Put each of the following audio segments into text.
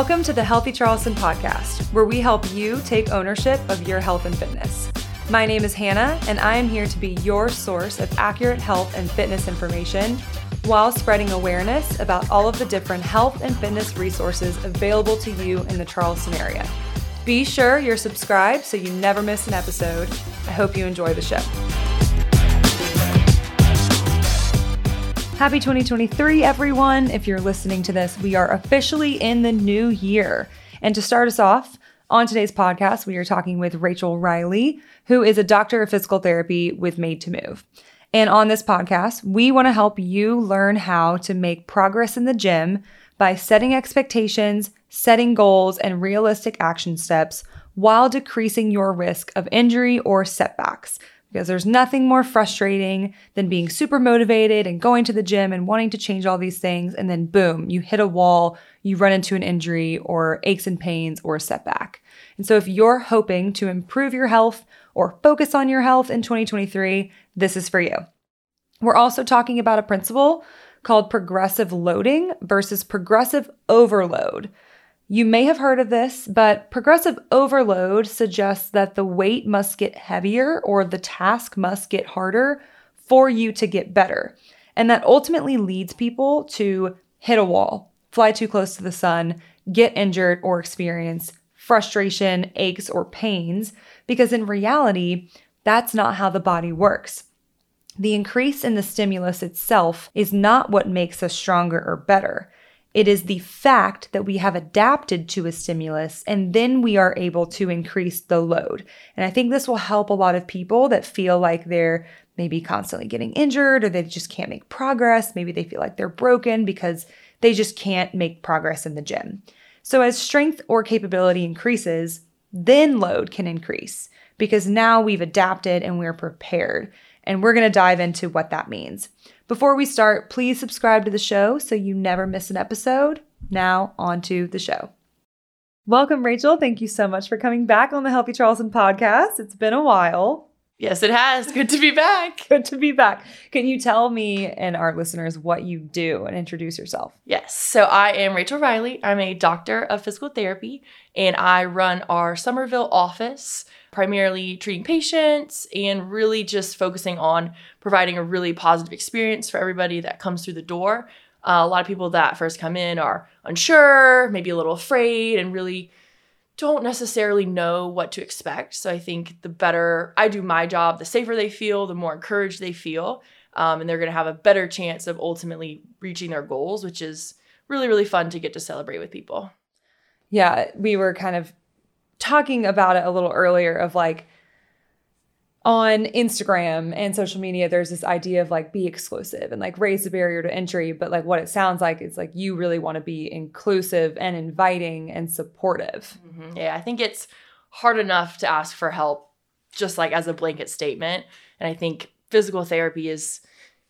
Welcome to the Healthy Charleston podcast, where we help you take ownership of your health and fitness. My name is Hannah, and I am here to be your source of accurate health and fitness information while spreading awareness about all of the different health and fitness resources available to you in the Charleston area. Be sure you're subscribed so you never miss an episode. I hope you enjoy the show. Happy 2023, everyone. If you're listening to this, we are officially in the new year. And to start us off, on today's podcast, we are talking with Rachel Riley, who is a doctor of physical therapy with Made to Move. And on this podcast, we want to help you learn how to make progress in the gym by setting expectations, setting goals, and realistic action steps while decreasing your risk of injury or setbacks. Because there's nothing more frustrating than being super motivated and going to the gym and wanting to change all these things. And then, boom, you hit a wall, you run into an injury or aches and pains or a setback. And so, if you're hoping to improve your health or focus on your health in 2023, this is for you. We're also talking about a principle called progressive loading versus progressive overload. You may have heard of this, but progressive overload suggests that the weight must get heavier or the task must get harder for you to get better. And that ultimately leads people to hit a wall, fly too close to the sun, get injured, or experience frustration, aches, or pains, because in reality, that's not how the body works. The increase in the stimulus itself is not what makes us stronger or better. It is the fact that we have adapted to a stimulus and then we are able to increase the load. And I think this will help a lot of people that feel like they're maybe constantly getting injured or they just can't make progress. Maybe they feel like they're broken because they just can't make progress in the gym. So, as strength or capability increases, then load can increase because now we've adapted and we're prepared. And we're to dive into what that means. Before we start, please subscribe to the show so you never miss an episode. Now, on to the show. Welcome, Rachel. Thank you so much for coming back on the Healthy Charleston podcast. It's been a while. Yes, it has. Good to be back. Good to be back. Can you tell me and our listeners what you do and introduce yourself? Yes. So I am Rachel Riley. I'm a doctor of physical therapy and I run our Summerville office primarily treating patients and really just focusing on providing a really positive experience for everybody that comes through the door. Uh, a lot of people that first come in are unsure, maybe a little afraid, and really don't necessarily know what to expect. So I think the better I do my job, the safer they feel, the more encouraged they feel. Um, and they're going to have a better chance of ultimately reaching their goals, which is really, really fun to get to celebrate with people. Yeah, we were kind of talking about it a little earlier of like on Instagram and social media, there's this idea of like be exclusive and like raise the barrier to entry. But like what it sounds like is like you really want to be inclusive and inviting and supportive. Mm-hmm. Yeah, I think it's hard enough to ask for help just like as a blanket statement. And I think physical therapy is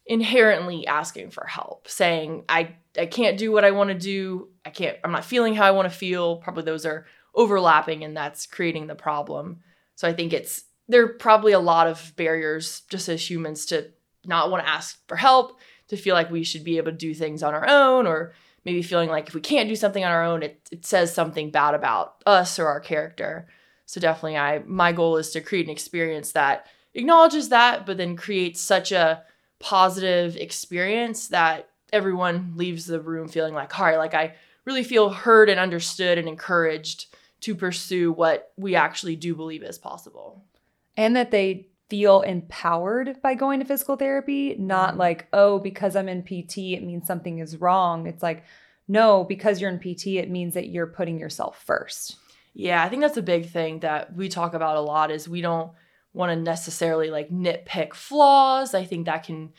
inherently asking for help, saying, I, I can't do what I want to do. I can't, I'm not feeling how I want to feel. Probably those are overlapping and that's creating the problem. So I think it's there are probably a lot of barriers just as humans to not want to ask for help, to feel like we should be able to do things on our own, or maybe feeling like if we can't do something on our own, it, it says something bad about us or our character. So definitely I my goal is to create an experience that acknowledges that, but then creates such a positive experience that everyone leaves the room feeling like, all right, like I really feel heard and understood and encouraged to pursue what we actually do believe is possible. And that they feel empowered by going to physical therapy, not mm-hmm. like, oh, because I'm in PT, it means something is wrong. It's like, no, because you're in PT, it means that you're putting yourself first. Yeah, I think that's a big thing that we talk about a lot is we don't want to necessarily like nitpick flaws. I think that can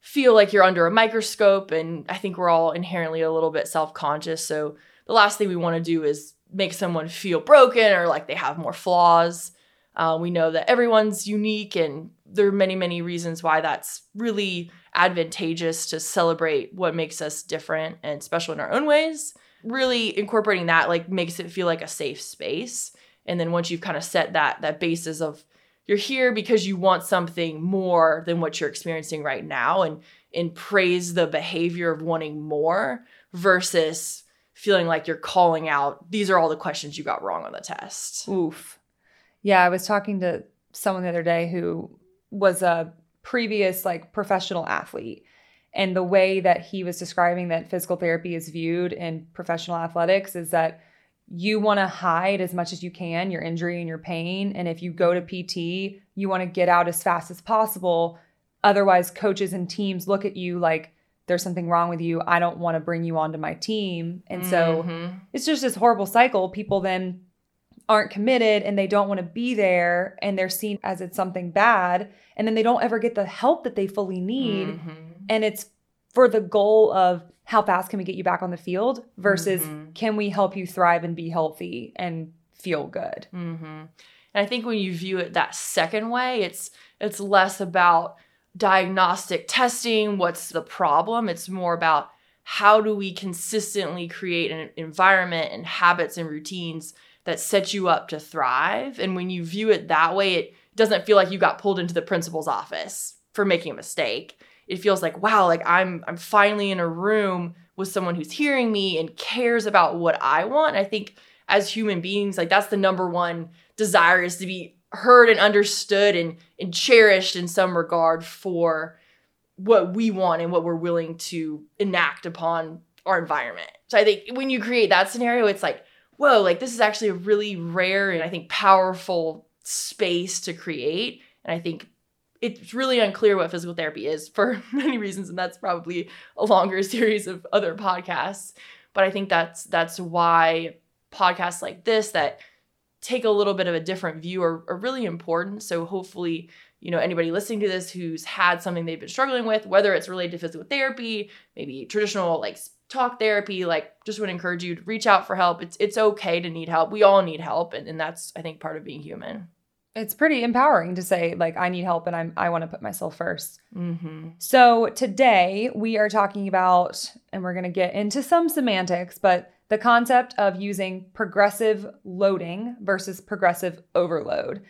feel like you're under a microscope and I think we're all inherently a little bit self-conscious. So the last thing we want to do is make someone feel broken or like they have more flaws. Uh, we know that everyone's unique, and there are many, many reasons why that's really advantageous to celebrate what makes us different and special in our own ways. Really incorporating that like makes it feel like a safe space. And then once you've kind of set that that basis of you're here because you want something more than what you're experiencing right now, and and praise the behavior of wanting more versus feeling like you're calling out these are all the questions you got wrong on the test. Oof. Yeah, I was talking to someone the other day who was a previous like professional athlete and the way that he was describing that physical therapy is viewed in professional athletics is that you want to hide as much as you can your injury and your pain and if you go to PT you want to get out as fast as possible otherwise coaches and teams look at you like there's something wrong with you I don't want to bring you onto my team and so Mhm. it's just this horrible cycle. People then aren't committed and they don't want to be there and they're seen as it's something bad. And then they don't ever get the help that they fully need. Mhm. And it's for the goal of how fast can we get you back on the field versus Mhm. can we help you thrive and be healthy and feel good? Mm-hmm. And I think when you view it that second way, it's it's less about diagnostic testing, what's the problem. It's more about how do we consistently create an environment and habits and routines that set you up to thrive. And when you view it that way, it doesn't feel like you got pulled into the principal's office for making a mistake. It feels like, wow, like I'm I'm finally in a room with someone who's hearing me and cares about what I want. I think as human beings, like that's the number one desire is to be heard and understood and, and cherished in some regard for what we want and what we're willing to enact upon our environment. So I think when you create that scenario, it's like, whoa, like this is actually a really rare and I think powerful space to create. And I think it's really unclear what physical therapy is for many reasons, and that's probably a longer series of other podcasts. But I think that's that's why podcasts like this that take a little bit of a different view are, are really important. So hopefully, you know, anybody listening to this who's had something they've been struggling with, whether it's related to physical therapy, maybe traditional like talk therapy, like just would encourage you to reach out for help. It's it's okay to need help. We all need help. And, and that's I think part of being human. It's pretty empowering to say, like, I need help and I'm, I want to put myself first. Mm-hmm. So today we are talking about, and we're going to get into some semantics, but the concept of using progressive loading versus progressive overload.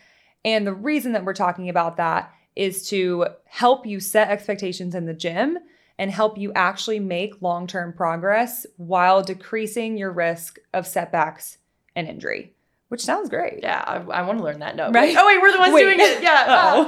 And the reason that we're talking about that is to help you set expectations in the gym and help you actually make long term progress while decreasing your risk of setbacks and injury, which sounds great. Yeah, I, I want to learn that. No, Right? Oh wait, we're the ones Wait. doing it. Yeah.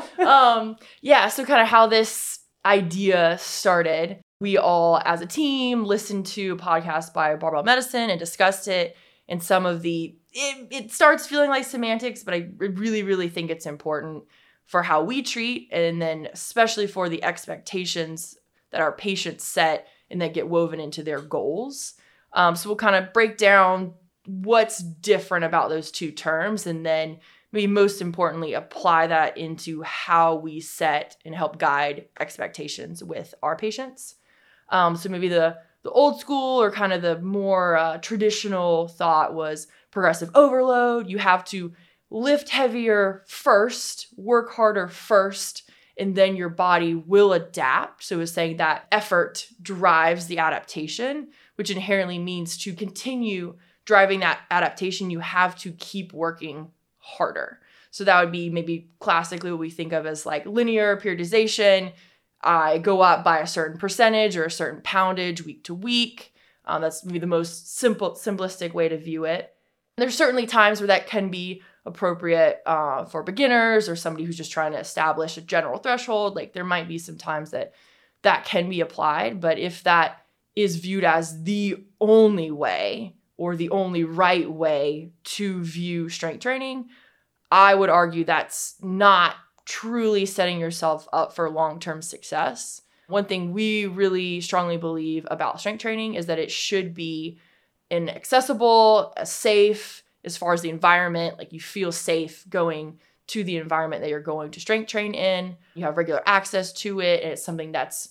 Uh-oh. um. Yeah. So kind of how this idea started. We all, as a team, listened to a podcast by Barbell Medicine and discussed it. And some of the it, it starts feeling like semantics, but I really, really think it's important for how we treat, and then especially for the expectations that our patients set and that get woven into their goals. Um, so we'll kind of break down what's different about those two terms and then maybe most importantly apply that into how we set and help guide expectations with our patients um, so maybe the the old school or kind of the more uh, traditional thought was progressive overload you have to lift heavier first work harder first and then your body will adapt so it's saying that effort drives the adaptation which inherently means to continue driving that adaptation, you have to keep working harder. So that would be maybe classically what we think of as like linear periodization. I go up by a certain percentage or a certain poundage week to week. Um, that's maybe the most simple, simplistic way to view it. There's certainly times where that can be appropriate uh, for beginners or somebody who's just trying to establish a general threshold. Like there might be some times that that can be applied, but if that is viewed as the only way or the only right way to view strength training, I would argue that's not truly setting yourself up for long term success. One thing we really strongly believe about strength training is that it should be an accessible, a safe, as far as the environment, like you feel safe going to the environment that you're going to strength train in. You have regular access to it, and it's something that's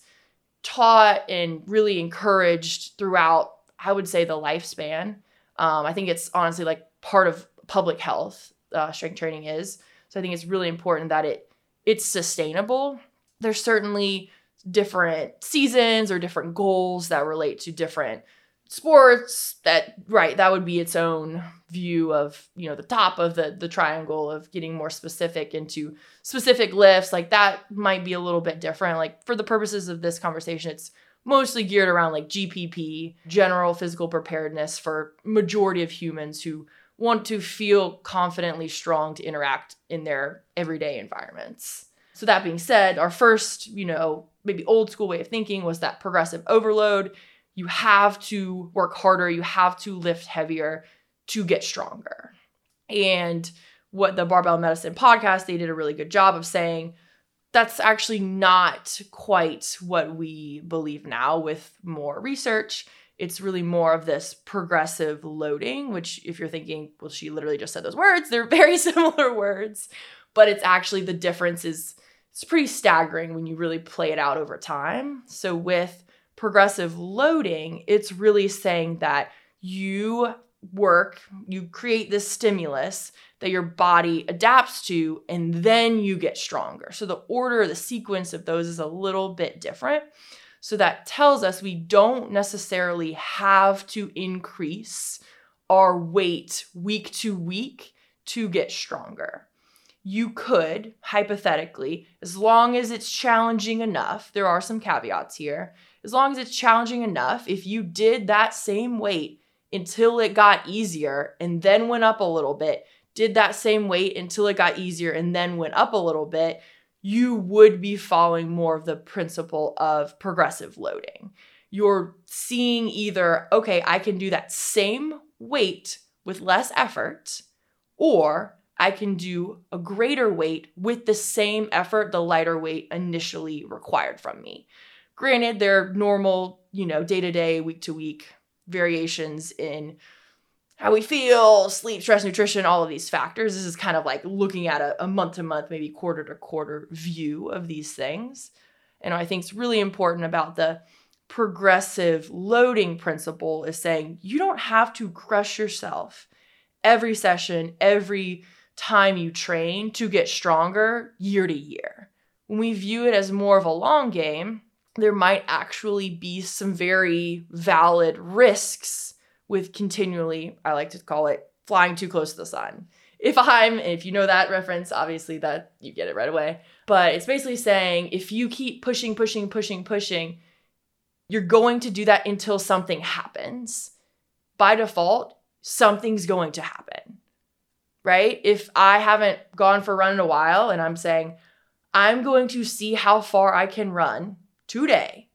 taught and really encouraged throughout, I would say, the lifespan. Um, I think it's honestly like part of public health, uh, strength training is. So I think it's really important that it it's sustainable. There's certainly different seasons or different goals that relate to different sports that right that would be its own view of you know the top of the the triangle of getting more specific into specific lifts like that might be a little bit different like for the purposes of this conversation it's mostly geared around like GPP, general physical preparedness for majority of humans who want to feel confidently strong to interact in their everyday environments. So that being said, our first, you know, maybe old school way of thinking was that progressive overload. You have to work harder, you have to lift heavier to get stronger. And what the Barbell Medicine podcast, they did a really good job of saying that's actually not quite what we believe now with more research. It's really more of this progressive loading, which, if you're thinking, well, she literally just said those words, they're very similar words, but it's actually the difference is it's pretty staggering when you really play it out over time. So, with progressive loading, it's really saying that you work, you create this stimulus that your body adapts to, and then you get stronger. So the order, the sequence of those is a little bit different. So that tells us we don't necessarily have to increase our weight week to week to get stronger. You could, hypothetically, as long as it's challenging enough, there are some caveats here. As long as it's challenging enough, if you did that same weight until it got easier and then went up a little bit, did that same weight until it got easier and then went up a little bit, you would be following more of the principle of progressive loading. You're seeing either, okay, I can do that same weight with less effort, or I can do a greater weight with the same effort the lighter weight initially required from me. Granted, there are normal, you know, day to day, week to week variations in how we feel, sleep, stress, nutrition, all of these factors. This is kind of like looking at a, month to month, maybe quarter to quarter view of these things. And I think it's really important about the progressive loading principle is saying you don't have to crush yourself every session, every time you train to get stronger year to year. When we view it as more of a long game, there might actually be some very valid risks with continually, I like to call it flying too close to the sun. If I'm, if you know that reference, obviously that you get it right away. But it's basically saying if you keep pushing, pushing, pushing, pushing, you're going to do that until something happens. By default, something's going to happen, right? If I haven't gone for a run in a while and I'm saying, I'm going to see how far I can run today,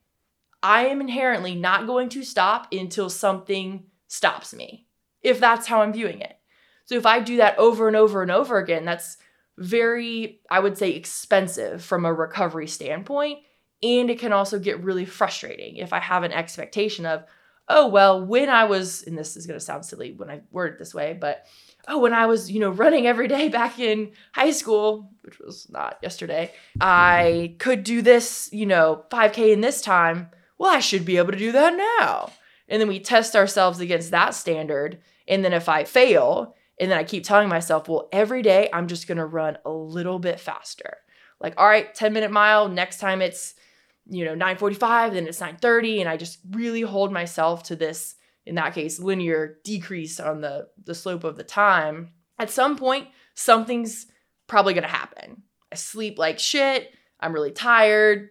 I am inherently not going to stop until something stops me, if that's how I'm viewing it. So if I do that over and over and over again, that's very, I would say, expensive from a recovery standpoint. And it can also get really frustrating if I have an expectation of, oh, well, when I was, and this is going to sound silly when I word it this way, but oh, when I was, you know, running every day back in high school, which was not yesterday, I could do this, you know, 5K in this time. Well, I should be able to do that now. And then we test ourselves against that standard. And then if I fail, and then I keep telling myself, well, every day I'm just to run a little bit faster. Like, all right, 10 minute mile, next time it's, you know, 945, then it's 930. And I just really hold myself to this, in that case, linear decrease on the, the slope of the time. At some point, something's probably to happen. I sleep like shit. I'm really tired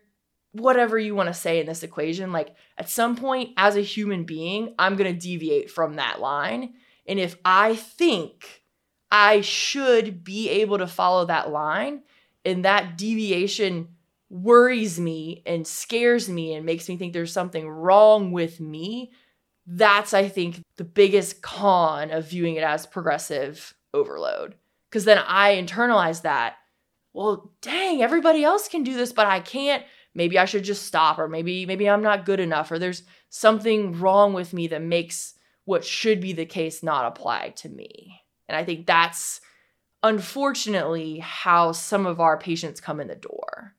whatever you want to say in this equation, like at some point as a human being, I'm going to deviate from that line. And if I think I should be able to follow that line and that deviation worries me and scares me and makes me think there's something wrong with me, that's, I think, the biggest con of viewing it as progressive overload. Because then I internalize that. Well, dang, everybody else can do this, but I can't maybe I should just stop or maybe maybe I'm not good enough or there's something wrong with me that makes what should be the case not apply to me. And I think that's unfortunately how some of our patients come in the door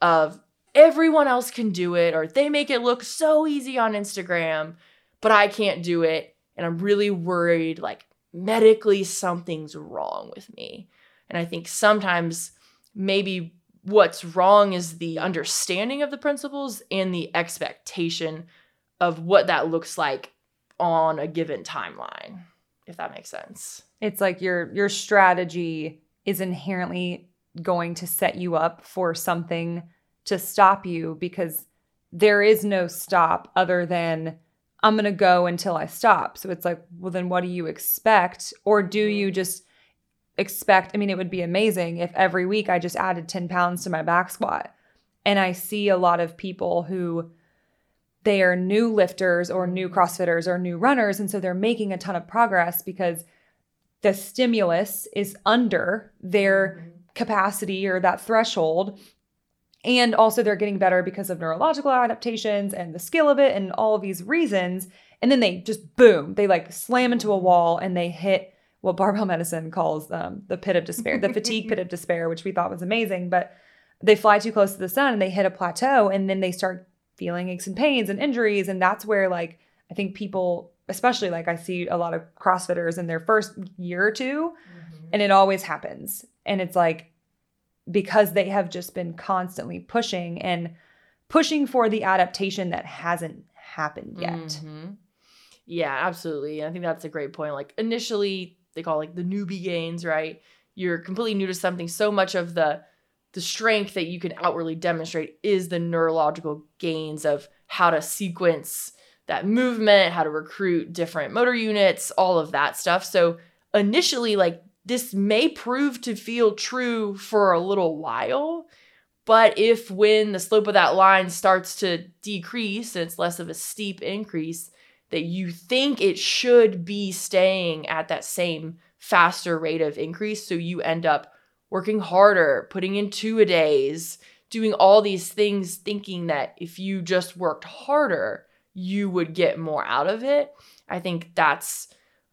of everyone else can do it or they make it look so easy on Instagram, but I can't do it and I'm really worried like medically something's wrong with me. And I think sometimes maybe what's wrong is the understanding of the principles and the expectation of what that looks like on a given timeline if that makes sense it's like your your strategy is inherently going to set you up for something to stop you because there is no stop other than I'm going to go until I stop. So it's like, well, then what do you expect? Or do you mm. just expect? I mean, it would be amazing if every week I just added 10 pounds to my back squat. And I see a lot of people who they are new lifters or new CrossFitters or new runners. And so they're making a ton of progress because the stimulus is under their mm-hmm. capacity or that threshold. And also, they're getting better because of neurological adaptations and the skill of it and all of these reasons. And then they just boom, they like slam into a wall and they hit what barbell medicine calls um, the pit of despair, the fatigue pit of despair, which we thought was amazing. But they fly too close to the sun and they hit a plateau and then they start feeling aches and pains and injuries. And that's where, like, I think people, especially like I see a lot of CrossFitters in their first year or 2 mm-hmm. and it always happens. And it's like, because they have just been constantly pushing and pushing for the adaptation that hasn't happened yet. Mm-hmm. Yeah, absolutely. I think that's a great point. Like initially they call like the newbie gains, right? You're completely new to something. So much of the the strength that you can outwardly demonstrate is the neurological gains of how to sequence that movement, how to recruit different motor units, all of that stuff. So initially like this may prove to feel true for a little while. But if when the slope of that line starts to decrease and it's less of a steep increase, that you think it should be staying at that same faster rate of increase. So you end up working harder, putting in two a days, doing all these things, thinking that if you just worked harder, you would get more out of it. I think that's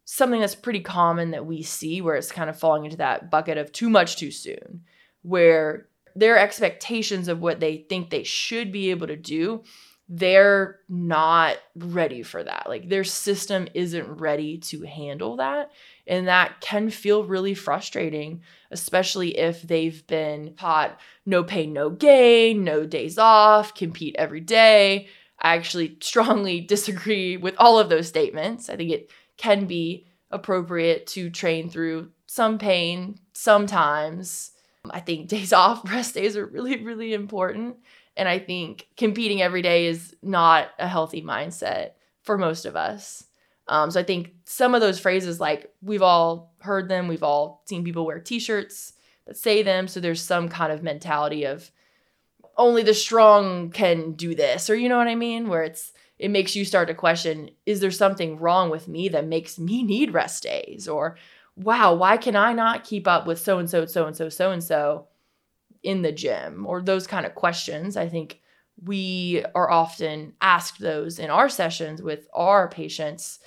something that's pretty common that we see where it's kind of falling into that bucket of too much too soon, where their expectations of what they think they should be able to do, they're not ready for that. Like their system isn't ready to handle that. And that can feel really frustrating, especially if they've been taught no pain, no gain, no days off, compete every day. I actually strongly disagree with all of those statements. I think it can be appropriate to train through some pain sometimes. I think days off, rest days are really, really important. And I think competing every day is not a healthy mindset for most of us. Um, so I think some of those phrases, like we've all heard them, we've all seen people wear t shirts that say them. So there's some kind of mentality of only the strong can do this, or you know what I mean? Where it's, it makes you start to question is there something wrong with me that makes me need rest days or wow why can i not keep up with so and so so and so so and so in the gym or those kind of questions i think we are often asked those in our sessions with our patients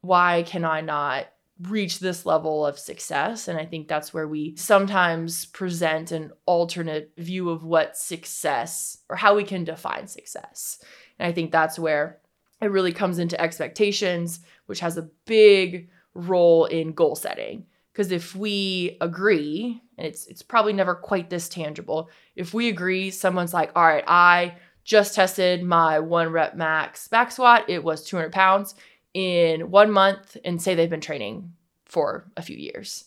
why can i not reach this level of success and i think that's where we sometimes present an alternate view of what success or how we can define success and I think that's where it really comes into expectations, which has a big role in goal setting. Because if we agree, and it's it's probably never quite this tangible, if we agree, someone's like, all right, I just tested my one rep max back squat, it was 200 pounds in one month, and say they've been training for a few years.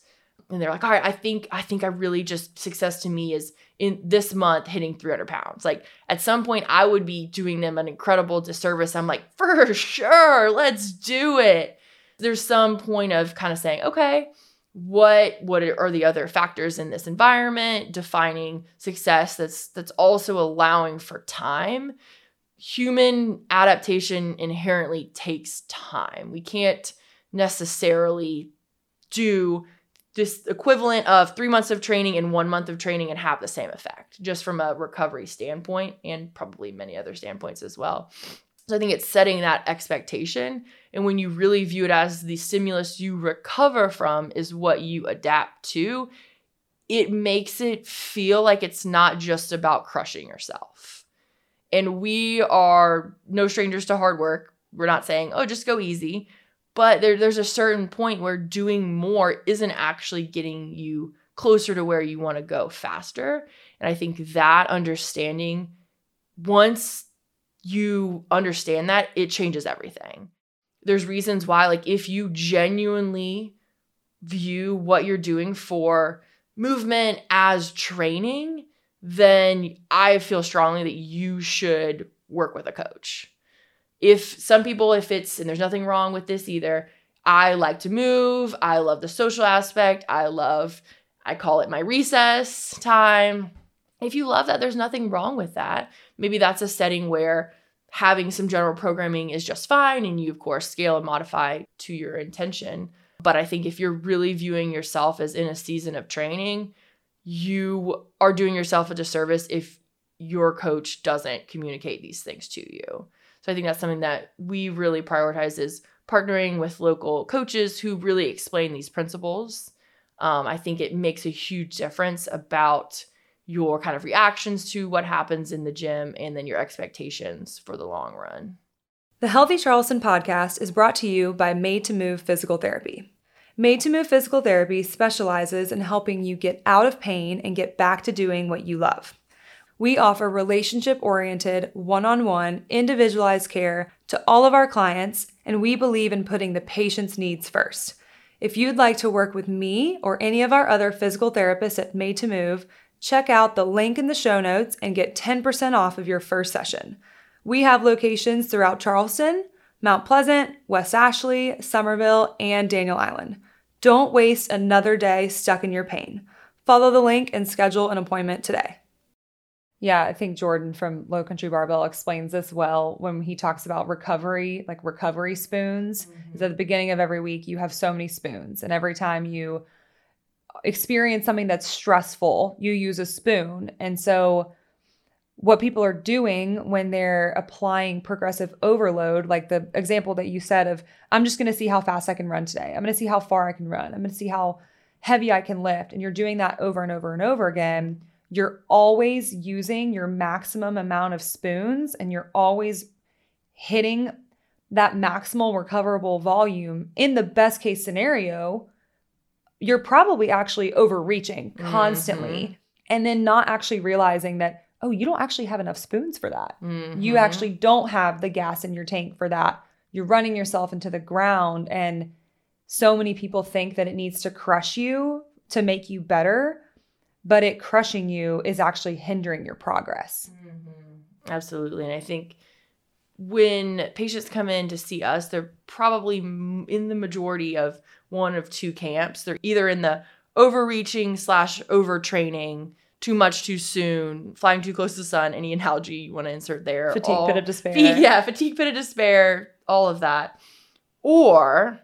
And they're like all right i think i think i really just success to me is in this month hitting 300 pounds. Like at some point i would be doing them an incredible disservice. I'm like for sure let's do it. There's some point of kind of saying okay what what are the other factors in this environment defining success that's that's also allowing for time human adaptation inherently takes time we can't necessarily do this equivalent of three months of training and one month of training and have the same effect, just from a recovery standpoint and probably many other standpoints as well. So I think it's setting that expectation. And when you really view it as the stimulus you recover from is what you adapt to, it makes it feel like it's not just about crushing yourself. And we are no strangers to hard work. We're not saying, oh, just go easy but there, there's a certain point where doing more isn't actually getting you closer to where you want to go faster. And I think that understanding, once you understand that, it changes everything. There's reasons why, like, if you genuinely view what you're doing for movement as training, then I feel strongly that you should work with a coach. If some people, if it's, and there's nothing wrong with this either, I like to move, I love the social aspect, I love, I call it my recess time. If you love that, there's nothing wrong with that. Maybe that's a setting where having some general programming is just fine and you, of course, scale and modify to your intention. But I think if you're really viewing yourself as in a season of training, you are doing yourself a disservice if your coach doesn't communicate these things to you. So I think that's something that we really prioritize is partnering with local coaches who really explain these principles. Um, I think it makes a huge difference about your kind of reactions to what happens in the gym and then your expectations for the long run. The Healthy Charleston podcast is brought to you by Made to Move Physical Therapy. Made to Move Physical Therapy specializes in helping you get out of pain and get back to doing what you love. We offer relationship oriented, one on one, individualized care to all of our clients, and we believe in putting the patient's needs first. If you'd like to work with me or any of our other physical therapists at Made to Move, check out the link in the show notes and get 10% off of your first session. We have locations throughout Charleston, Mount Pleasant, West Ashley, Summerville, and Daniel Island. Don't waste another day stuck in your pain. Follow the link and schedule an appointment today. Yeah, I think Jordan from Low Country Barbell explains this well when he talks about recovery, like recovery spoons. Mm-hmm. Is at the beginning of every week, you have so many spoons, and every time you experience something that's stressful, you use a spoon. And so, what people are doing when they're applying progressive overload, like the example that you said of, I'm just going to see how fast I can run today. I'm going to see how far I can run. I'm going to see how heavy I can lift. And you're doing that over and over and over again. You're always using your maximum amount of spoons and you're always hitting that maximal recoverable volume. In the best case scenario, you're probably actually overreaching constantly mm-hmm. and then not actually realizing that oh, you don't actually have enough spoons for that. Mm-hmm. You actually don't have the gas in your tank for that. You're running yourself into the ground. And so many people think that it needs to crush you to make you better, but it crushing you is actually hindering your progress. Mm-hmm. Absolutely. And I think when patients come in to see us, they're probably in the majority of one of two camps. They're either in the overreaching slash overtraining too much too soon, flying too close to the sun, any analogy you want to insert there. Fatigue all, pit of despair. Yeah, fatigue pit of despair, all of that. Or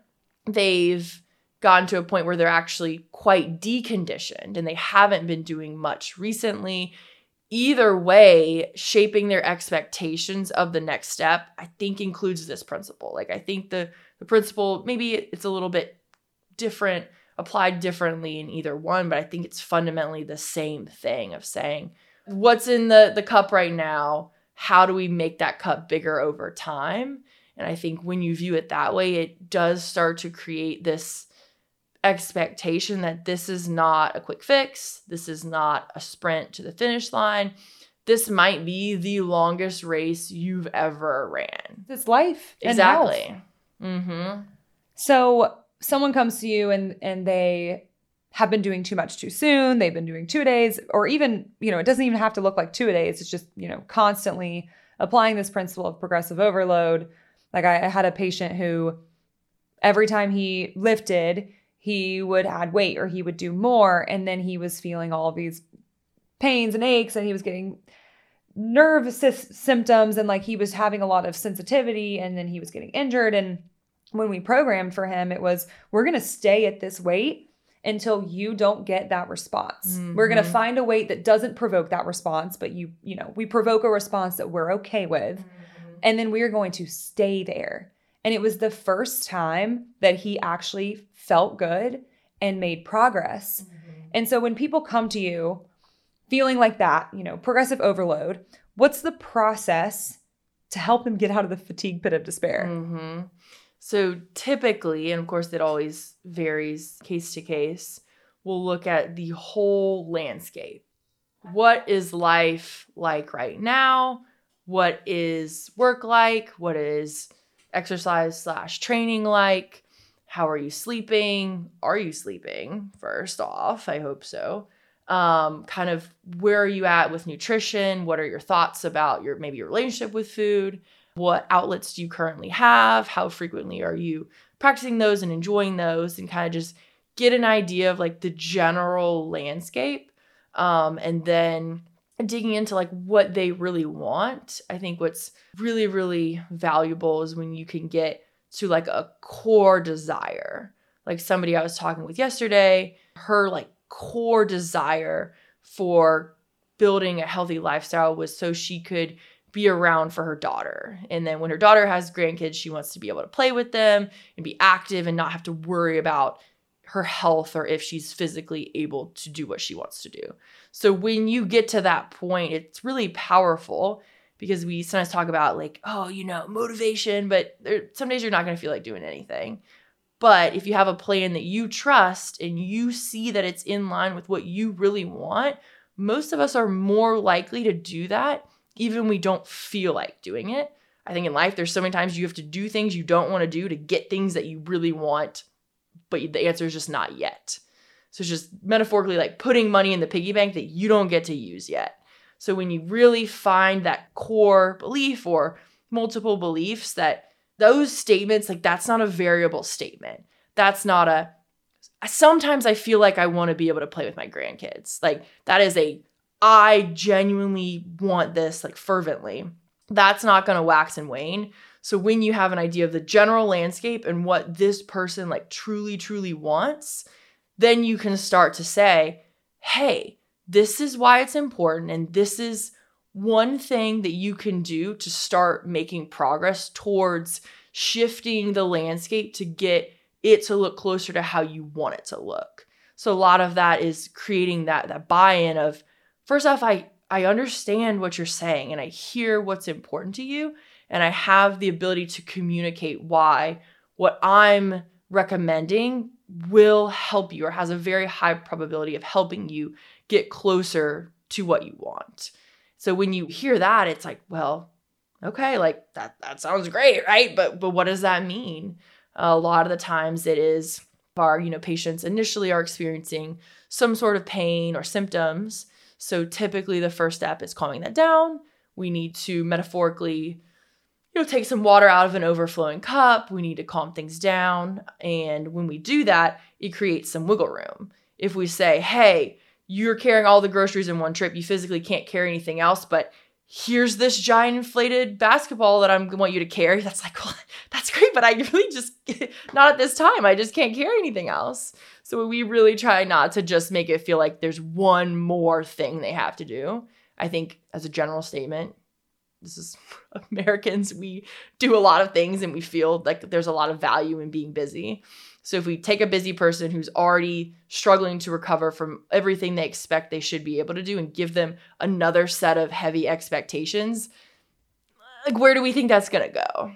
they've gotten to a point where they're actually quite deconditioned and they haven't been doing much recently. Either way, shaping their expectations of the next step, I think includes this principle. Like I think the the principle maybe it's a little bit different applied differently in either one, but I think it's fundamentally the same thing of saying what's in the the cup right now, how do we make that cup bigger over time? And I think when you view it that way, it does start to create this expectation that this is not a quick fix, this is not a sprint to the finish line. This might be the longest race you've ever ran. It's life. Exactly. Mm-hmm. So someone comes to you and and they have been doing too much too soon, they've been doing two days, or even, you know, it doesn't even have to look like two days. It's just, you know, constantly applying this principle of progressive overload. Like I, I had a patient who every time he lifted, he would add weight or he would do more. And then he was feeling all these pains and aches and he was getting nerve symptoms and like he was having a lot of sensitivity and then he was getting injured. And when we programmed for him, it was we're going to stay at this weight until you don't get that response. Mm-hmm. We're going to find a weight that doesn't provoke that response, but you, you know, we provoke a response that we're okay with. Mm-hmm. And then we're going to stay there. And it was the first time that he actually felt good and made progress. Mm-hmm. And so when people come to you feeling like that, you know, progressive overload, what's the process to help them get out of the fatigue pit of despair? So typically, and of course it always varies case to case, we'll look at the whole landscape. What is life like right now? What is work like? What is exercise slash training like? How are you sleeping? Are you sleeping? First off, I hope so. um, kind of where are you at with nutrition? What are your thoughts about your maybe your relationship with food? What outlets do you currently have? How frequently are you practicing those and enjoying those? And kind of just get an idea of like the general landscape. Um, and then digging into like what they really want. I think what's really, really valuable is when you can get to like a core desire. Like somebody I was talking with yesterday, her like core desire for building a healthy lifestyle was so she could be around for her daughter. And then when her daughter has grandkids, she wants to be able to play with them and be active and not have to worry about her health or if she's physically able to do what she wants to do. So when you get to that point, it's really powerful because we sometimes talk about like, oh, you know, motivation, but there, some days you're not going to feel like doing anything. But if you have a plan that you trust and you see that it's in line with what you really want, most of us are more likely to do that even we don't feel like doing it. I think in life, there's so many times you have to do things you don't want to do to get things that you really want, but the answer is just not yet. So it's just metaphorically like putting money in the piggy bank that you don't get to use yet. So when you really find that core belief or multiple beliefs that those statements, like that's not a variable statement. That's not a sometimes I feel like I want to be able to play with my grandkids. Like that is a I genuinely want this like fervently. That's not going to wax and wane. So when you have an idea of the general landscape and what this person like truly truly wants, then you can start to say, "Hey, this is why it's important and this is one thing that you can do to start making progress towards shifting the landscape to get it to look closer to how you want it to look. So a lot of that is creating that that buy-in of first off I I understand what you're saying and I hear what's important to you and I have the ability to communicate why what I'm recommending will help you or has a very high probability of helping you get closer to what you want. So when you hear that, it's like, well, okay, like that that sounds great, right? But but what does that mean? A lot of the times it is our, you know, patients initially are experiencing some sort of pain or symptoms. So typically the first step is calming that down. We need to metaphorically you know, take some water out of an overflowing cup. We need to calm things down. And when we do that, it creates some wiggle room. If we say, hey, you're carrying all the groceries in one trip, you physically can't carry anything else, but here's this giant inflated basketball that I'm want you to carry. That's like, well, that's great, but I really just not at this time. I just can't carry anything else. So we really try not to just make it feel like there's one more thing they have to do. I think as a general statement, this is Americans, we do a lot of things and we feel like there's a lot of value in being busy. So if we take a busy person who's already struggling to recover from everything they expect they should be able to do and give them another set of heavy expectations, like where do we think that's going to go?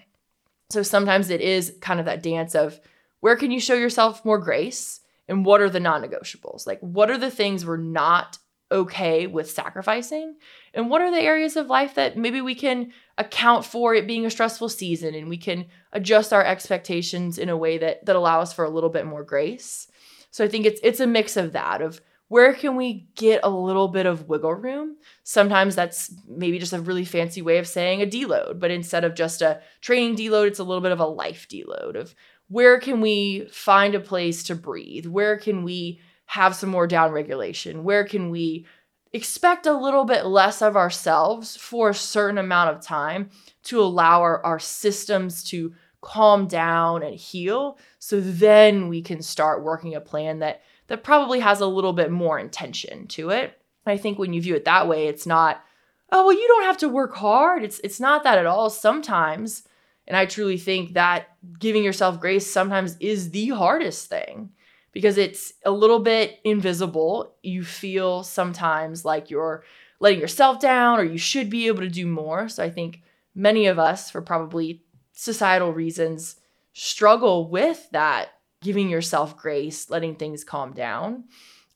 So sometimes it is kind of that dance of where can you show yourself more grace and what are the non-negotiables? Like what are the things we're not okay with sacrificing? And what are the areas of life that maybe we can account for it being a stressful season and we can adjust our expectations in a way that that allow us for a little bit more grace. So I think it's it's a mix of that of where can we get a little bit of wiggle room? Sometimes that's maybe just a really fancy way of saying a deload, but instead of just a training deload, it's a little bit of a life deload of where can we find a place to breathe? Where can we have some more down regulation? Where can we expect a little bit less of ourselves for a certain amount of time to allow our, our systems to calm down and heal. So then we can start working a plan that that probably has a little bit more intention to it. I think when you view it that way it's not oh well you don't have to work hard. It's it's not that at all. Sometimes and i truly think that giving yourself grace sometimes is the hardest thing because it's a little bit invisible. You feel sometimes like you're letting yourself down or you should be able to do more. So I think many of us, for probably societal reasons, struggle with that giving yourself grace, letting things calm down.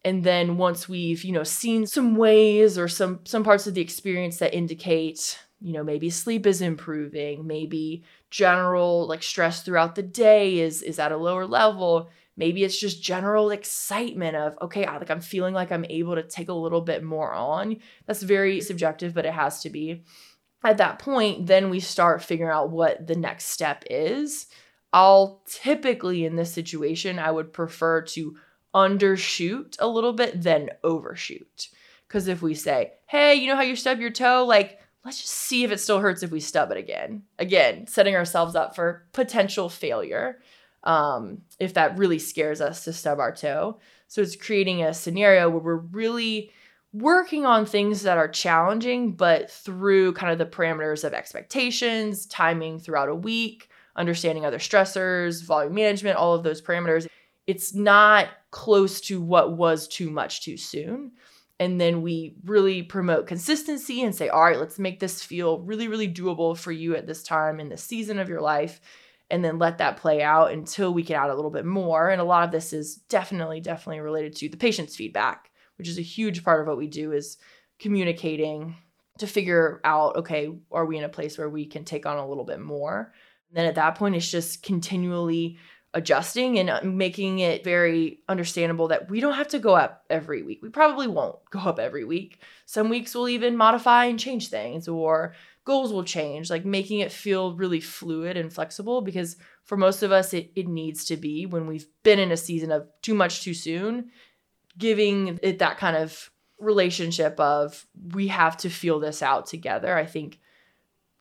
And then once we've, you know, seen some ways or some some parts of the experience that indicate, you know, maybe sleep is improving, maybe general like stress throughout the day is is at a lower level, Maybe it's just general excitement of, okay, I, like I'm feeling like I'm able to take a little bit more on. That's very subjective, but it has to be. At that point, then we start figuring out what the next step is. I'll typically, in this situation, I would prefer to undershoot a little bit than overshoot. Because if we say, hey, you know how you stub your toe? Like, let's just see if it still hurts if we stub it again. Again, setting ourselves up for potential failure um, if that really scares us to stub our toe. So it's creating a scenario where we're really working on things that are challenging, but through kind of the parameters of expectations, timing throughout a week, understanding other stressors, volume management, all of those parameters. It's not close to what was too much too soon. And then we really promote consistency and say, all right, let's make this feel really, really doable for you at this time in this season of your life. And then let that play out until we can add a little bit more. And a lot of this is definitely, definitely related to the patient's feedback, which is a huge part of what we do is communicating to figure out, okay, are we in a place where we can take on a little bit more? And then at that point, it's just continually adjusting and uh, making it very understandable that we don't have to go up every week. We probably won't go up every week. Some weeks we'll even modify and change things or goals will change, like making it feel really fluid and flexible because for most of us it, it needs to be when we've been in a season of too much too soon, giving it that kind of relationship of we have to feel this out together. I think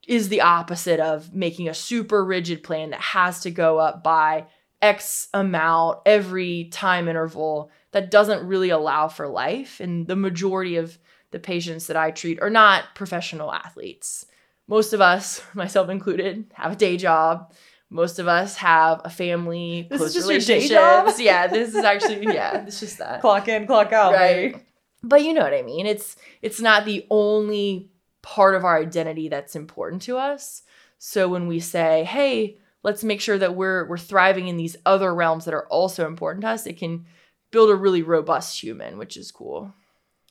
is the opposite of making a super rigid plan that has to go up by X amount every time interval that doesn't really allow for life. And the majority of the patients that I treat are not professional athletes. Most of us, myself included, have a day job. Most of us have a family, this close is just relationships. Your day job? yeah, this is actually yeah, it's just that. Clock in, clock out, Right. right? But you know what I mean. It's it's not the only part of our identity that's important to us. So when we say, "Hey, let's make sure that we're we're thriving in these other realms that are also important to us," it can build a really robust human, which is cool.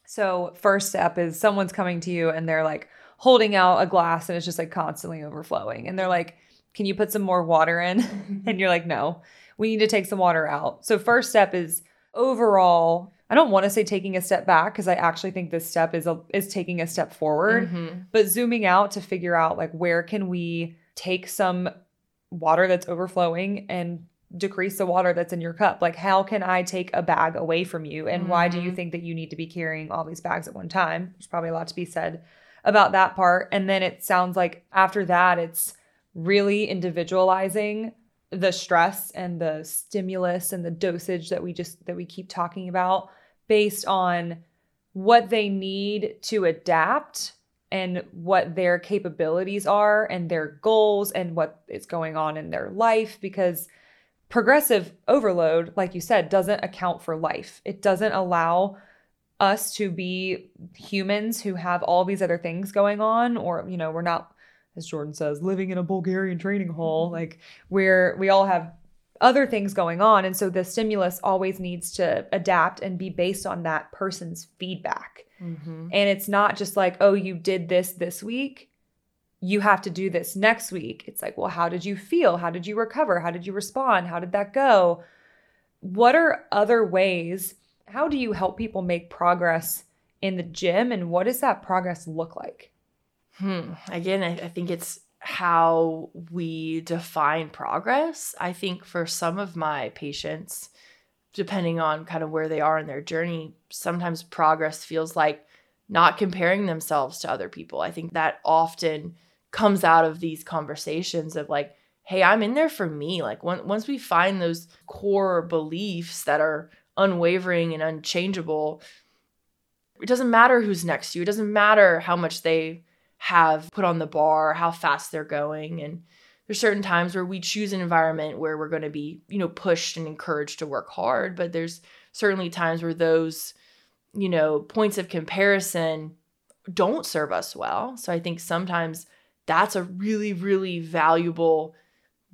So, first step is someone's coming to you and they're like holding out a glass and it's just like constantly overflowing. And they're like, Can you put some more water in? and you're like, No, we need to take some water out. So, first step is overall, I don't want to say taking a step back because I actually think this step is a, is taking a step forward, Mhm. but zooming out to figure out like where can we take some water that's overflowing and decrease the water that's in your cup. Like, how can I take a bag away from you? And why do you Mhm. think that you need to be carrying all these bags at one time? There's probably a lot to be said about that part. And then it sounds like after that, it's really individualizing the stress and the stimulus and the dosage that we just that we keep talking about based on what they need to adapt and what their capabilities are and their goals and what is going on in their life because progressive overload like you said doesn't account for life it doesn't allow us to be humans who have all these other things going on or you know we're not as jordan says living in a bulgarian training hall like where we all have other things going on and so the stimulus always needs to adapt and be based on that person's feedback Mhm. and it's not just like, oh, you did this this week. You have to do this next week. It's like, well, how did you feel? How did you recover? How did you respond? How did that go? What are other ways? How do you help people make progress in the gym? And what does that progress look like? Hmm. Again, I, I think it's how we define progress. I think for some of my patients, depending on kind of where they are in their journey, sometimes progress feels like not comparing themselves to other people. I think that often comes out of these conversations of like, hey, I'm in there for me. Like when, once we find those core beliefs that are unwavering and unchangeable, it doesn't matter who's next to you. It doesn't matter how much they have put on the bar, how fast they're going. And there's certain times where we choose an environment where we're going to be, you know, pushed and encouraged to work hard. But there's certainly times where those, you know, points of comparison don't serve us well. So I think sometimes that's a really, really valuable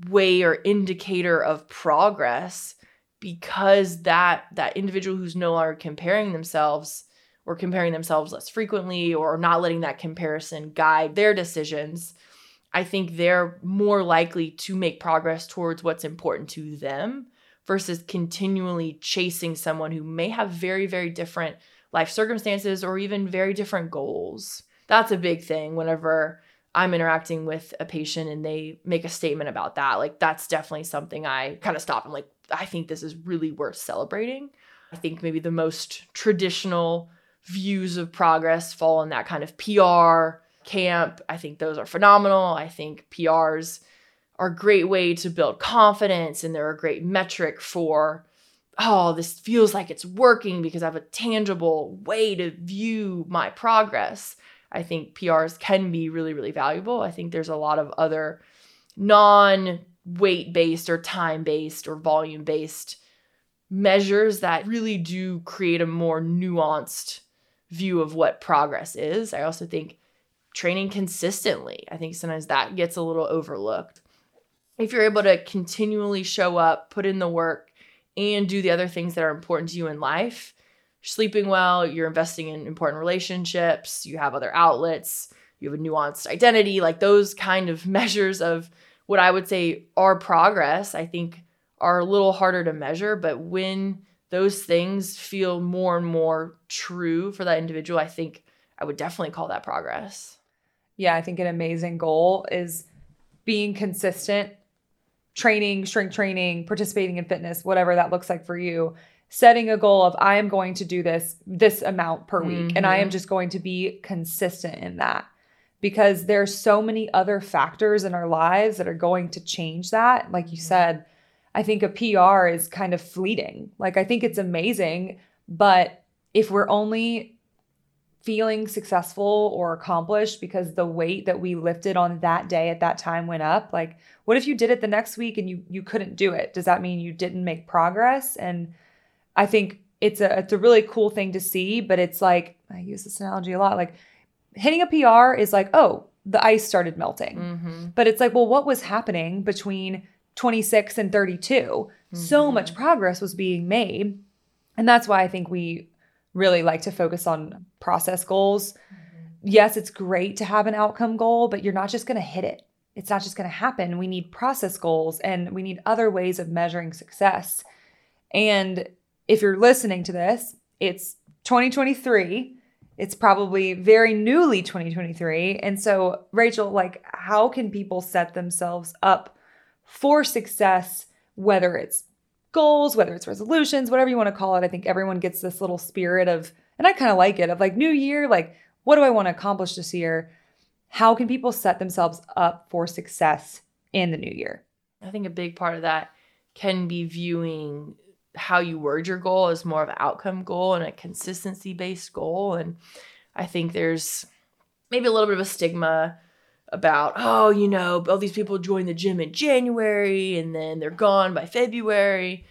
way or indicator of progress because that that individual who's no longer comparing themselves or comparing themselves less frequently or not letting that comparison guide their decisions i think they're more likely to make progress towards what's important to them versus continually chasing someone who may have very, very different life circumstances or even very different goals. That's a big thing whenever I'm interacting with a patient and they make a statement about that. Like, that's definitely something I kind of stop. I'm like, I think this is really worth celebrating. I think maybe the most traditional views of progress fall in that kind of PR camp. I think those are phenomenal. I think PRs are a great way to build confidence and they're a great metric for oh, this feels like it's working because I have a tangible way to view my progress. I think PRs can be really, really valuable. I think there's a lot of other non weight based or time based or volume based measures that really do create a more nuanced view of what progress is. I also think training consistently, I think sometimes that gets a little overlooked. If you're able to continually show up, put in the work, and do the other things that are important to you in life, sleeping well, you're investing in important relationships, you have other outlets, you have a nuanced identity, like those kind of measures of what I would say our progress, I think are a little harder to measure. But when those things feel more and more true for that individual, I think I would definitely call that progress. Yeah, I think an amazing goal is being consistent, training, strength training, participating in fitness, whatever that looks like for you. Setting a goal of I am going to do this this amount per week mm-hmm. and I am mm-hmm. just going to be consistent in that because there's so many other factors in our lives that are going to change that. Like you mm-hmm. said, I think a PR is kind of fleeting. Like, I think it's amazing, but if we're only feeling successful or accomplished because the weight that we lifted on that day at that time went up like what if you did it the next week and you you couldn't do it does that mean you didn't make progress and i think it's a it's a really cool thing to see but it's like i use this analogy a lot like hitting a pr is like oh the ice started melting mm-hmm. but it's like well what was happening between 26 and 32. Mm-hmm. So much progress was being made. And that's why I think we really like to focus on process goals. Mm-hmm. Yes, it's great to have an outcome goal, but you're not just going to hit it. It's not just going to happen. We need process goals and we need other ways of measuring success. And if you're listening to this, it's 2023. It's probably very newly 2023. And so, Rachel, like, how can people set themselves up for success, whether it's goals, whether it's resolutions, whatever you want to call it. I think everyone gets this little spirit of, and I kind of like it, of like new year, like, what do I want to accomplish this year? How can people set themselves up for success in the new year? I think a big part of that can be viewing how you word your goal is more of an outcome goal and a consistency based goal. And I think there's maybe a little bit of a stigma about, oh, you know, all these people join the gym in January and then they're gone by February.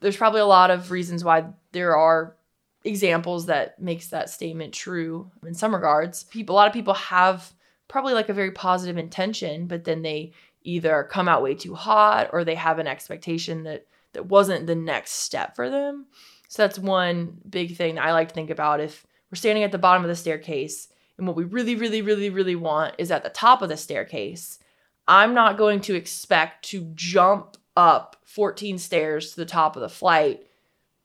There's probably a lot of reasons why there are examples that makes that statement true in some regards. People a lot of people have probably like a very positive intention, but then they either come out way too hot or they have an expectation that that wasn't the next step for them. So that's one big thing I like to think about if we're standing at the bottom of the staircase and what we really, really, really, really want is at the top of the staircase. I'm not going to expect to jump up 14 stairs to the top of the flight.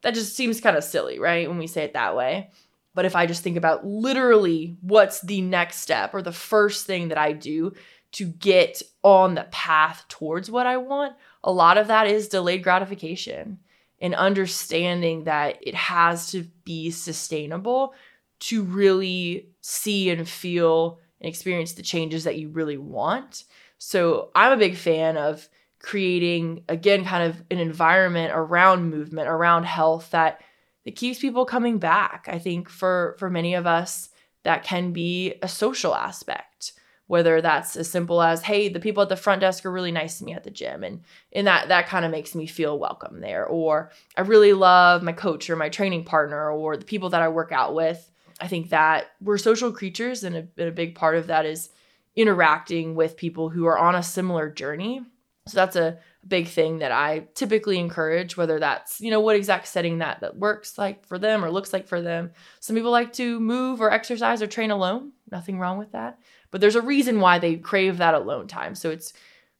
That just seems kind of silly, right? When we say it that way. But if I just think about literally what's the next step or the first thing that I do to get on the path towards what I want, a lot of that is delayed gratification and understanding that it has to be sustainable to really see and feel and experience the changes that you really want. So I'm a big fan of creating again kind of an environment around movement, around health that that keeps people coming back. I think for for many of us that can be a social aspect whether that's as simple as hey the people at the front desk are really nice to me at the gym and and that that kind of makes me feel welcome there or i really love my coach or my training partner or the people that i work out with I think that we're social creatures, and a, and a big part of that is interacting with people who are on a similar journey. So that's a big thing that I typically encourage, whether that's, you know, what exact setting that that works like for them or looks like for them. Some people like to move or exercise or train alone. Nothing wrong with that. But there's a reason why they crave that alone time. So it's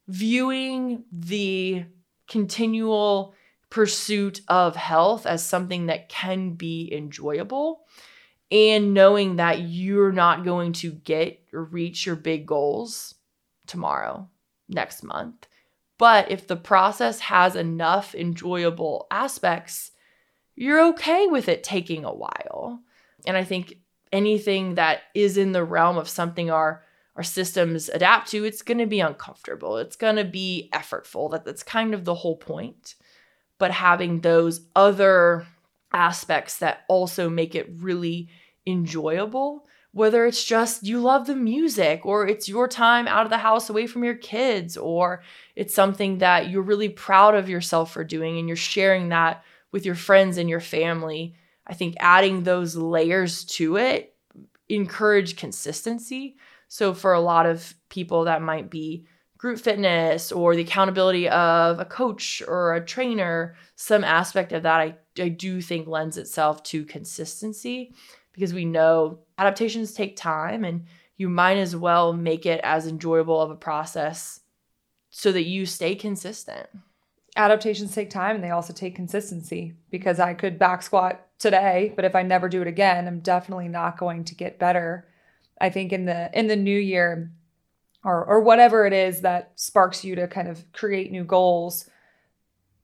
viewing the continual pursuit of health as something that can be enjoyable and knowing that you're not going to get or reach your big goals tomorrow, next month. But if the process has enough enjoyable aspects, you're okay with it taking a while. And I think anything that is in the realm of something our our systems adapt to, it's going to be uncomfortable. It's going to be effortful. That that's kind of the whole point. But having those other aspects that also make it really enjoyable, whether it's just you love the music or it's your time out of the house away from your kids or it's something that you're really proud of yourself for doing and you're sharing that with your friends and your family. I think adding those layers to it encourage consistency. So for a lot of people that might be group fitness or the accountability of a coach or a trainer, some aspect of that I, I do think lends itself to consistency because we know adaptations take time and you might as well make it as enjoyable of a process so that you stay consistent. Adaptations take time and they also take consistency because I could back squat today, but if I never do it again, I'm definitely not going to get better. I think in the in the new year or or whatever it is that sparks you to kind of create new goals,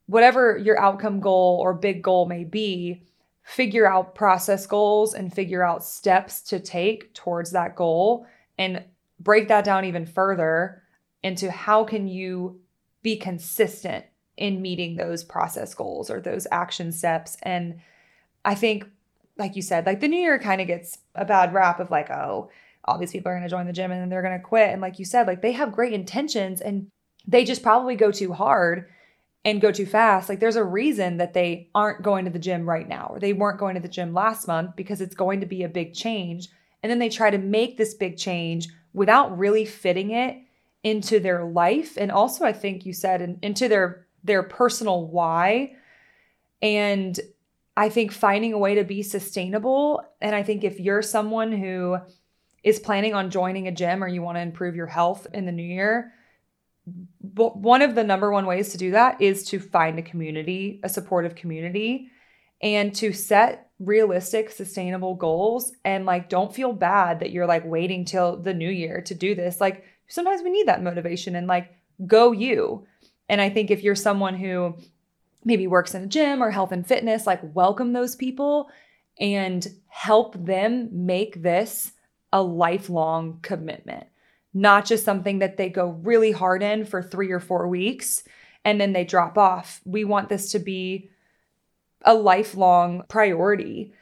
whatever your outcome goal or big goal may be, figure out process goals and figure out steps to take towards that goal and break that down even further into how can you be consistent in meeting those process goals or those action steps and i think like you said like the new year kind of gets a bad rap of like oh all these people are going to join the gym and then they're going to quit and like you said like they have great intentions and they just probably go too hard and go too fast, like there's a reason that they aren't going to the gym right now or they weren't going to the gym last month because it's going to be a big change. And then they try to make this big change without really fitting it into their life and also I think you said in, into their their personal why. And I think finding a way to be sustainable and I think if you're someone who is planning on joining a gym or you want to improve your health in the new year, one of the number one ways to do that is to find a community, a supportive community, and to set realistic, sustainable goals. And like, don't feel bad that you're like waiting till the new year to do this. Like, sometimes we need that motivation and like, go you. And I think if you're someone who maybe works in a gym or health and fitness, like, welcome those people and help them make this a lifelong commitment not just something that they go really hard in for three or four weeks and then they drop off. We want this to be a lifelong priority.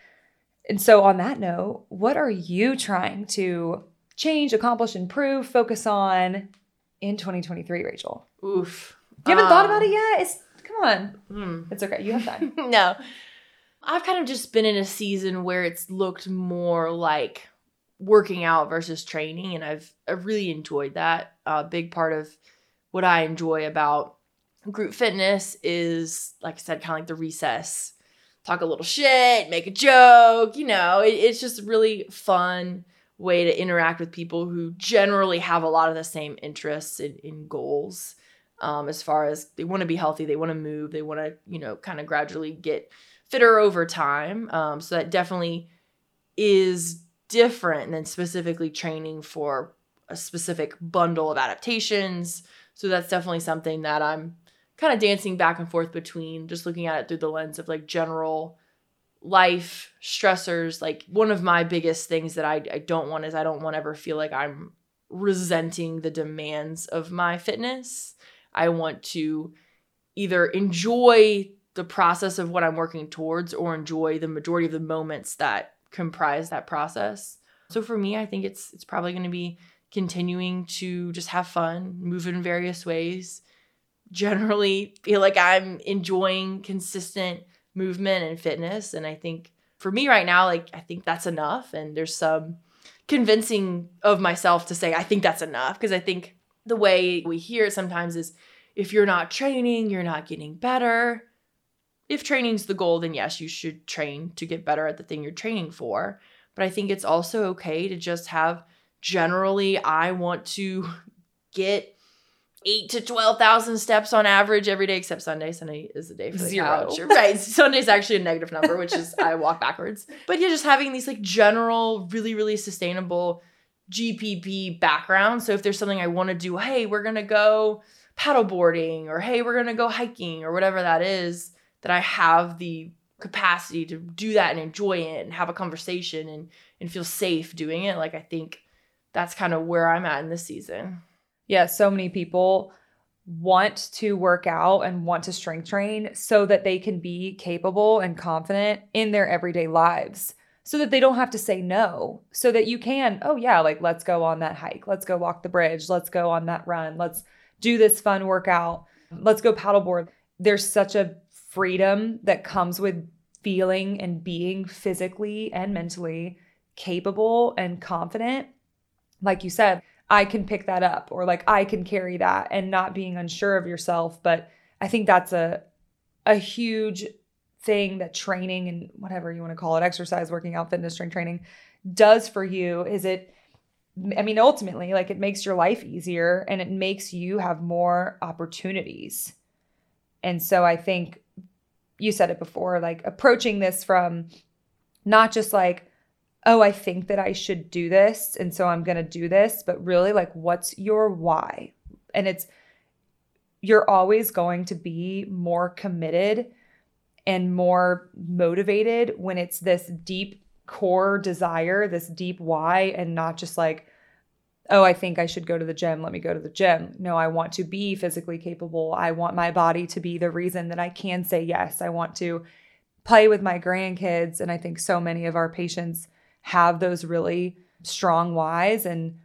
And so, on that note, what are you trying to change, accomplish, improve, focus on in 2023, Rachel? Oof. You haven't um, thought about it um, yet? It's on. Hmm. It's okay. You have time. no. I've kind of just been in a season where it's looked more like working out versus training and I've I've really enjoyed that. A uh, big part of what I enjoy about group fitness is like I said kind of like the recess. Talk a little shit, make a joke, you know, it, it's just a really fun way to interact with people who generally have a lot of the same interests and, in goals. Um, as far as they want to be healthy, they want to move, they want to, you know, kind of gradually get fitter over time. Um, so that definitely is different than specifically training for a specific bundle of adaptations. So that's definitely something that I'm kind of dancing back and forth between, just looking at it through the lens of like general life stressors. Like one of my biggest things that I, I don't want is I don't want to ever feel like I'm resenting the demands of my fitness. I want to either enjoy the process of what I'm working towards or enjoy the majority of the moments that comprise that process. So for me, I think it's it's probably going to be continuing to just have fun, move in various ways. Generally feel like I'm enjoying consistent movement and fitness and I think for me right now like I think that's enough and there's some convincing of myself to say I think that's enough because I think the way we hear it sometimes is if you're not training, you're not getting better if training's the goal, then yes, you should train to get better at the thing you're training for. But I think it's also okay to just have generally, I want to get eight to 12,000 steps on average every day, except Sunday. Sunday is the day for the Zero. couch. Right. Sunday's actually a negative number, which is I walk backwards. But yeah, just having these like general, really, really sustainable GPP background. So if there's something I want to do, hey, we're going to go paddleboarding or hey, we're going to go hiking or whatever that is, that I have the capacity to do that and enjoy it and have a conversation and and feel safe doing it. Like I think that's kind of where I'm at in this season. Yeah, so many people want to work out and want to strength train so that they can be capable and confident in their everyday lives so that they don't have to say no so that you can oh yeah like let's go on that hike let's go walk the bridge let's go on that run let's do this fun workout let's go paddleboard there's such a freedom that comes with feeling and being physically and mentally capable and confident like you said I can pick that up or like I can carry that and not being unsure of yourself. But I think that's a a huge thing that training and whatever you want to call it, exercise, working out, fitness, strength training does for you is it I mean ultimately like it makes your life easier and it makes you have more opportunities. And so I think you said it before like approaching this from not just like oh, I think that I should do this. And so I'm going to do this. But really, like, what's your why? And it's, you're always going to be more committed and more motivated when it's this deep core desire, this deep why, and not just like, oh, I think I should go to the gym. Let me go to the gym. No, I want to be physically capable. I want my body to be the reason that I can say yes. I want to play with my grandkids. And I think so many of our patients have those really strong whys and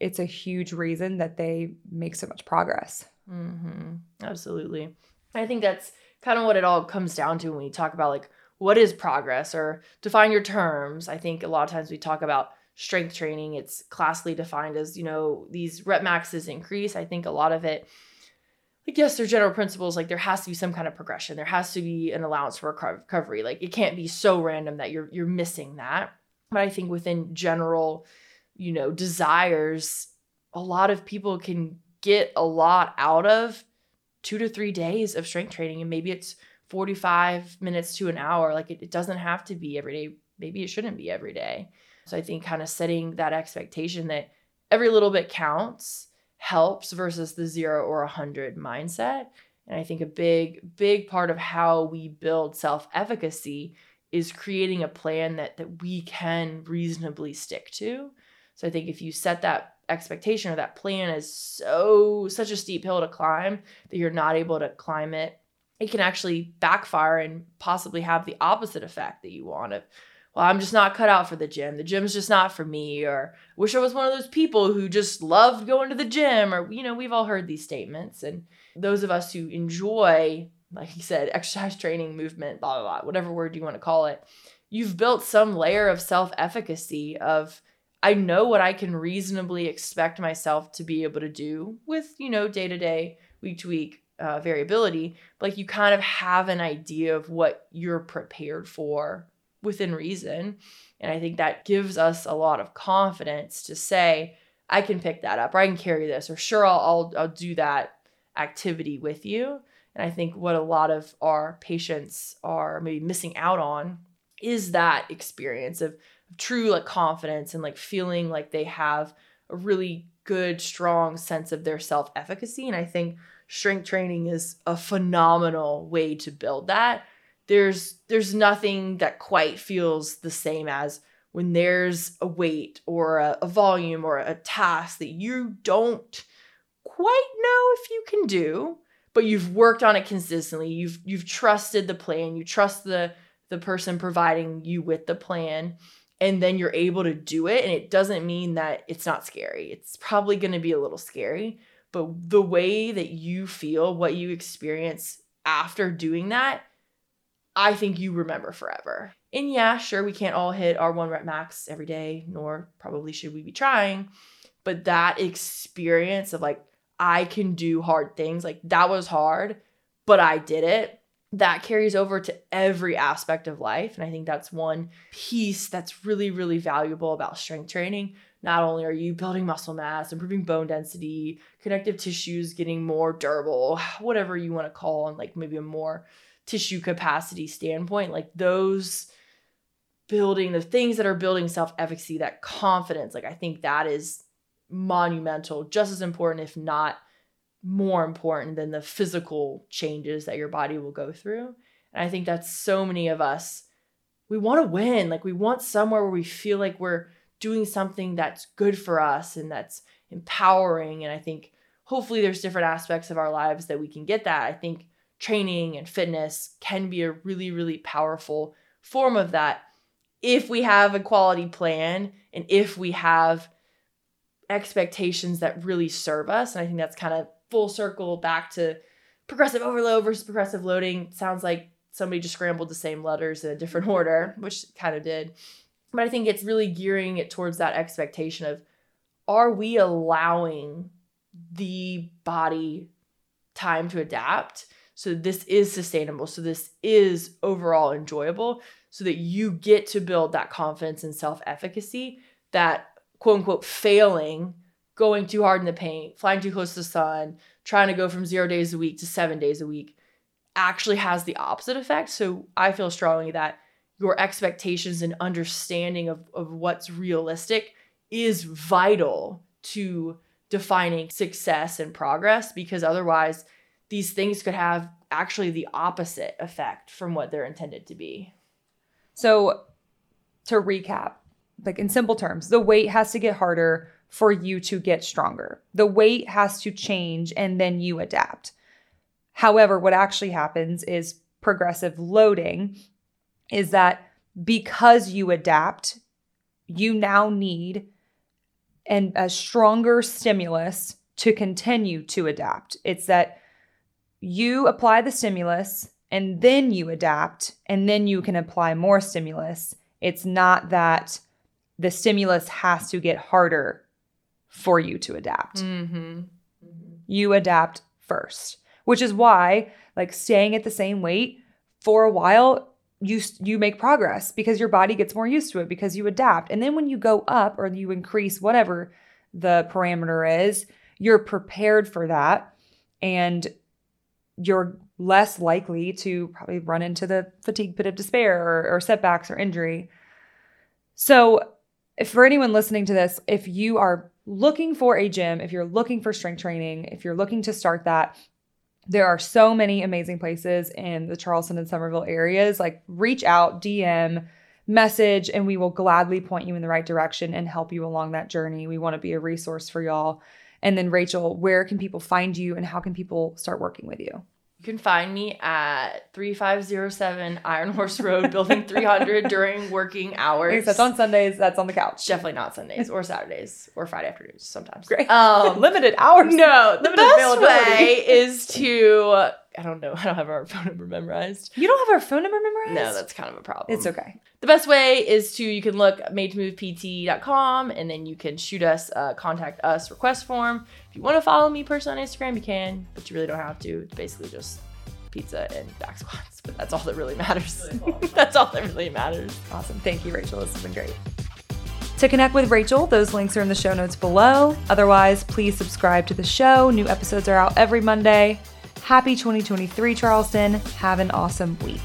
it's a huge reason that they make so much progress mm-hmm. absolutely i think that's kind of what it all comes down to when we talk about like what is progress or define your terms. I think a lot of times we talk about strength training. It's classically defined as you know these rep maxes increase. I think a lot of it like yes there's general principles like there has to be some kind of progression. There has to be an allowance for recovery. Like it can't be so random that you're you're missing that. But I think within general, you know, desires, a lot of people can get a lot out of two to three days of strength training. And maybe it's 45 minutes to an hour. Like it, it doesn't have to be every day. Maybe it shouldn't be every day. So I think kind of setting that expectation that every little bit counts helps versus the zero or a hundred mindset. And I think a big, big part of how we build self efficacy is creating a plan that that we can reasonably stick to. So I think if you set that expectation or that plan is so such a steep hill to climb that you're not able to climb it, it can actually backfire and possibly have the opposite effect that you want. Of, well, I'm just not cut out for the gym. The gym's just not for me. Or wish I was one of those people who just loved going to the gym. Or you know, we've all heard these statements, and those of us who enjoy like you said, exercise training, movement, blah, blah, blah, whatever word you want to call it, you've built some layer of self efficacy of, I know what I can reasonably expect myself to be able to do with, you know, day to day, week to week uh, variability. But like you kind of have an idea of what you're prepared for within reason. And I think that gives us a lot of confidence to say, I can pick that up or I can carry this or sure I'll, I'll, I'll do that activity with you and I think what a lot of our patients are maybe missing out on is that experience of true like confidence and like feeling like they have a really good, strong sense of their self efficacy. And I think strength training is a phenomenal way to build that. There's there's nothing that quite feels the same as when there's a weight or a, a volume or a task that you don't quite know if you can do but you've worked on it consistently. You've you've trusted the plan. You trust the the person providing you with the plan and then you're able to do it and it doesn't mean that it's not scary. It's probably going to be a little scary, but the way that you feel, what you experience after doing that, I think you remember forever. And yeah, sure, we can't all hit our one rep max every day, nor probably should we be trying. But that experience of like I can do hard things. Like that was hard, but I did it. That carries over to every aspect of life. And I think that's one piece that's really, really valuable about strength training. not only are you building muscle mass, improving bone density, connective tissues getting more durable, whatever you want to call on like maybe a more tissue capacity standpoint, like those building the things that are building self-efficacy, that confidence, like I think that is monumental, just as important, if not more important than the physical changes that your body will go through. And I think that's so many of us, we want to win. Like we want somewhere where we feel like we're doing something that's good for us and that's empowering. And I think hopefully there's different aspects of our lives that we can get that. I think training and fitness can be a really, really powerful form of that if we have a quality plan and if we have expectations that really serve us. And I think that's kind of full circle back to progressive overload versus progressive loading. Sounds like somebody just scrambled the same letters in a different mm-hmm. order, which kind of did. But I think it's really gearing it towards that expectation of are we allowing the body time to adapt? So this is sustainable. So this is overall enjoyable so that you get to build that confidence and self efficacy that quote unquote failing, going too hard in the paint, flying too close to the sun, trying to go from zero days a week to seven days a week actually has the opposite effect. So I feel strongly that your expectations and understanding of, of what's realistic is vital to defining success and progress because otherwise these things could have actually the opposite effect from what they're intended to be. So to recap, like in simple terms, the weight has to get harder for you to get stronger. The weight has to change and then you adapt. However, what actually happens is progressive loading is that because you adapt, you now need an, a stronger stimulus to continue to adapt. It's that you apply the stimulus and then you adapt and then you can apply more stimulus. It's not that the stimulus has to get harder for you to adapt. Mm-hmm. Mm-hmm. You adapt first, which is why, like, staying at the same weight for a while, you you make progress because your body gets more used to it because you adapt. And then when you go up or you increase whatever the parameter is, you're prepared for that and you're less likely to probably run into the fatigue pit of despair or, or setbacks or injury. So, if for anyone listening to this, if you are looking for a gym, if you're looking for strength training, if you're looking to start that, there are so many amazing places in the Charleston and Summerville areas. Like, reach out, DM, message, and we will gladly point you in the right direction and help you along that journey. We want to be a resource for y'all. And then, Rachel, where can people find you and how can people start working with you? You can find me at 3507 Iron Horse Road, Building 300 during working hours. That's on Sundays. That's on the couch. Definitely not Sundays or Saturdays or Friday afternoons sometimes. Great. Um, Limited hours. no, the best availability. way is to, I don't know, I don't have our phone number memorized. You don't have our phone number memorized? No, that's kind of a problem. It's okay. The best way is to you can look at made2movept.com and then you can shoot us a contact us request form. If you want to follow me personally on Instagram, you can, but you really don't have to. It's basically just pizza and back squats, but that's all that really matters. that's all that really matters. Awesome. Thank you, Rachel. This has been great. To connect with Rachel, those links are in the show notes below. Otherwise, please subscribe to the show. New episodes are out every Monday. Happy 2023, Charleston. Have an awesome week.